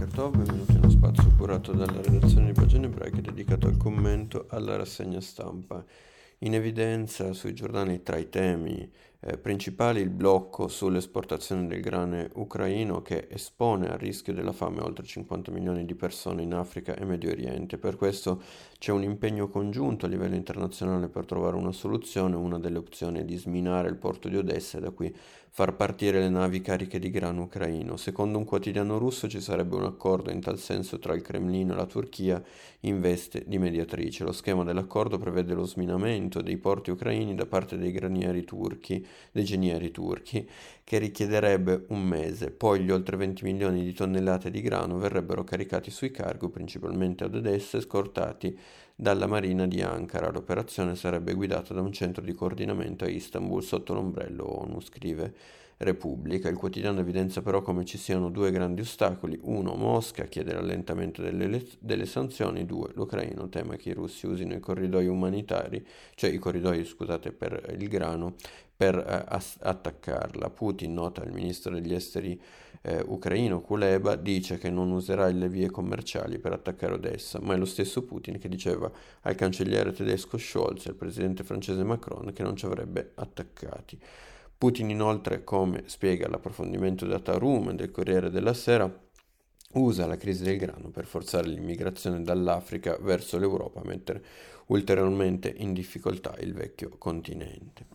Boker Tov, benvenuti uno spazio curato dalla redazione di Pagine Ebraiche dedicato al commento alla rassegna stampa. In evidenza sui giornali tra i temi eh, principali il blocco sull'esportazione del grane ucraino che espone al rischio della fame oltre 50 milioni di persone in Africa e Medio Oriente. Per questo c'è un impegno congiunto a livello internazionale per trovare una soluzione. Una delle opzioni è di sminare il porto di Odessa e da qui far partire le navi cariche di grano ucraino. Secondo un quotidiano russo ci sarebbe un accordo in tal senso tra il Cremlino e la Turchia in veste di mediatrice. Lo schema dell'accordo prevede lo sminamento dei porti ucraini da parte dei granieri turchi dei genieri turchi, che richiederebbe un mese. Poi gli oltre 20 milioni di tonnellate di grano verrebbero caricati sui cargo, principalmente ad Odessa, e scortati dalla Marina di Ankara. L'operazione sarebbe guidata da un centro di coordinamento a Istanbul sotto l'ombrello ONU, scrive Repubblica. Il quotidiano evidenzia però come ci siano due grandi ostacoli. Uno, Mosca chiede l'allentamento delle, delle sanzioni. Due, l'Ucraino tema che i russi usino i corridoi umanitari, cioè i corridoi, scusate, per il grano, per eh, ass- attaccarla. Putin, nota il ministro degli esteri eh, ucraino Kuleba, dice che non userà le vie commerciali per attaccare Odessa, ma è lo stesso Putin che diceva al cancelliere tedesco Scholz e al presidente francese Macron che non ci avrebbe attaccati. Putin inoltre, come spiega l'approfondimento da Tarum del Corriere della Sera, usa la crisi del grano per forzare l'immigrazione dall'Africa verso l'Europa, mettere ulteriormente in difficoltà il vecchio continente.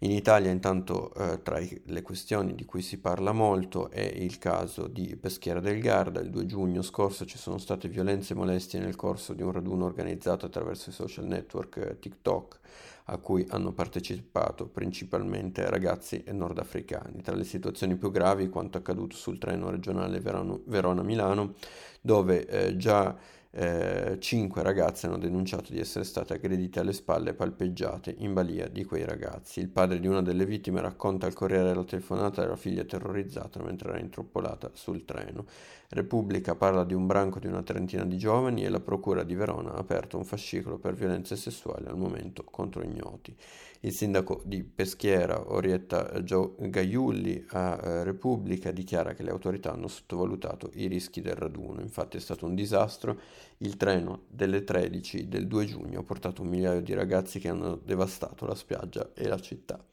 In Italia intanto eh, tra le questioni di cui si parla molto è il caso di Peschiera del Garda. Il 2 giugno scorso ci sono state violenze e molestie nel corso di un raduno organizzato attraverso i social network eh, TikTok a cui hanno partecipato principalmente ragazzi nordafricani. Tra le situazioni più gravi quanto accaduto sul treno regionale Verona-Milano, dove eh, già eh, cinque ragazze hanno denunciato di essere state aggredite alle spalle e palpeggiate in balia di quei ragazzi. Il padre di una delle vittime racconta al Corriere la telefonata della figlia terrorizzata mentre era introppolata sul treno. Repubblica parla di un branco di una trentina di giovani e la Procura di Verona ha aperto un fascicolo per violenze sessuali al momento contro ignoti. Il sindaco di Peschiera, Orietta Gaiulli, a eh, Repubblica dichiara che le autorità hanno sottovalutato i rischi del raduno. Infatti è stato un disastro. Il treno delle 13 del 2 giugno ha portato un migliaio di ragazzi che hanno devastato la spiaggia e la città.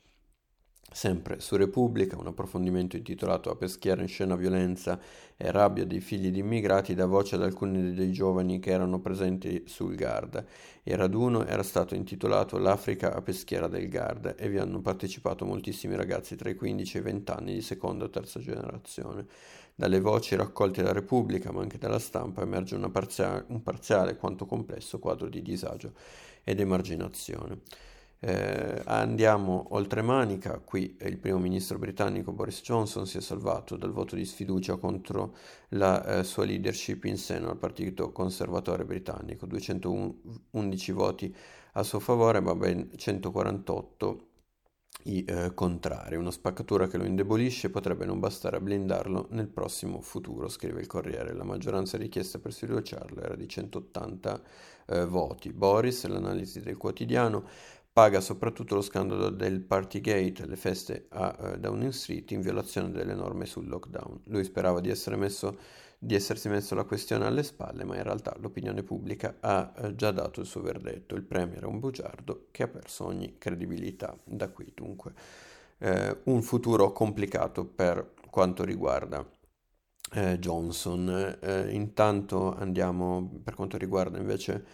Sempre su Repubblica, un approfondimento intitolato A Peschiera in scena violenza e rabbia dei figli di immigrati dà voce ad alcuni dei giovani che erano presenti sul Garda. Il raduno era stato intitolato L'Africa a Peschiera del Garda e vi hanno partecipato moltissimi ragazzi tra i 15 e i 20 anni di seconda o terza generazione. Dalle voci raccolte da Repubblica, ma anche dalla stampa, emerge parziale, un parziale quanto complesso quadro di disagio ed emarginazione. Eh, andiamo oltre manica, qui il primo ministro britannico Boris Johnson si è salvato dal voto di sfiducia contro la eh, sua leadership in seno al partito conservatore britannico, 211 voti a suo favore ma ben 148 i eh, contrari, una spaccatura che lo indebolisce potrebbe non bastare a blindarlo nel prossimo futuro, scrive il Corriere. La maggioranza richiesta per sfiduciarlo era di 180 eh, voti. Boris, l'analisi del quotidiano, Paga soprattutto lo scandalo del Partygate, le feste a uh, Downing Street in violazione delle norme sul lockdown. Lui sperava di, essere messo, di essersi messo la questione alle spalle, ma in realtà l'opinione pubblica ha uh, già dato il suo verdetto. Il Premier è un bugiardo che ha perso ogni credibilità. Da qui dunque uh, un futuro complicato per quanto riguarda Johnson. intanto andiamo per quanto riguarda invece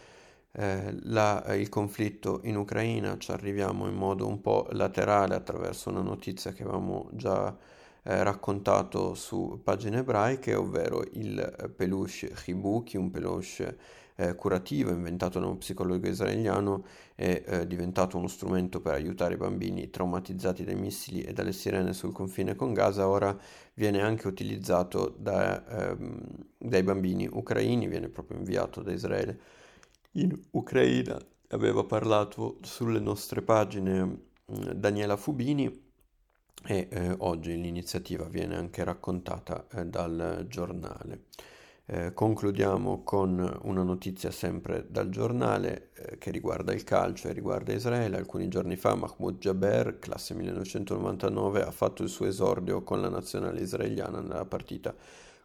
eh, la, il conflitto in Ucraina, ci arriviamo in modo un po' laterale attraverso una notizia che avevamo già eh, raccontato su pagine ebraiche, ovvero il peluche Hibuki, un peluche eh, curativo inventato da uno psicologo israeliano, è eh, diventato uno strumento per aiutare i bambini traumatizzati dai missili e dalle sirene sul confine con Gaza, ora viene anche utilizzato da, ehm, dai bambini ucraini, viene proprio inviato da Israele in Ucraina. Aveva parlato sulle nostre pagine mm, Daniela Fubini e eh, oggi l'iniziativa viene anche raccontata eh, dal giornale. Eh, concludiamo con una notizia sempre dal giornale eh, che riguarda il calcio e riguarda Israele. Alcuni giorni fa Mahmoud Jaber, classe 1999, ha fatto il suo esordio con la nazionale israeliana nella partita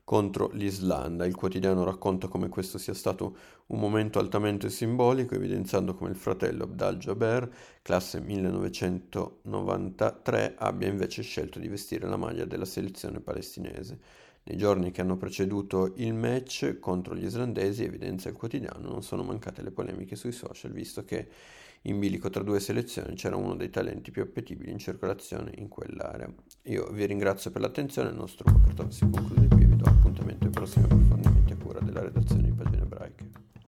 contro l'Islanda. Il quotidiano racconta come questo sia stato un momento altamente simbolico, evidenziando come il fratello Abdal Jaber, classe 1993, abbia invece scelto di vestire la maglia della selezione palestinese. Nei giorni che hanno preceduto il match contro gli islandesi, evidenzia il quotidiano, non sono mancate le polemiche sui social, visto che in bilico tra due selezioni c'era uno dei talenti più appetibili in circolazione in quell'area. Io vi ringrazio per l'attenzione, il nostro Poker si conclude qui, vi do appuntamento ai prossimi approfondimenti a cura della redazione di Pagine Ebraiche.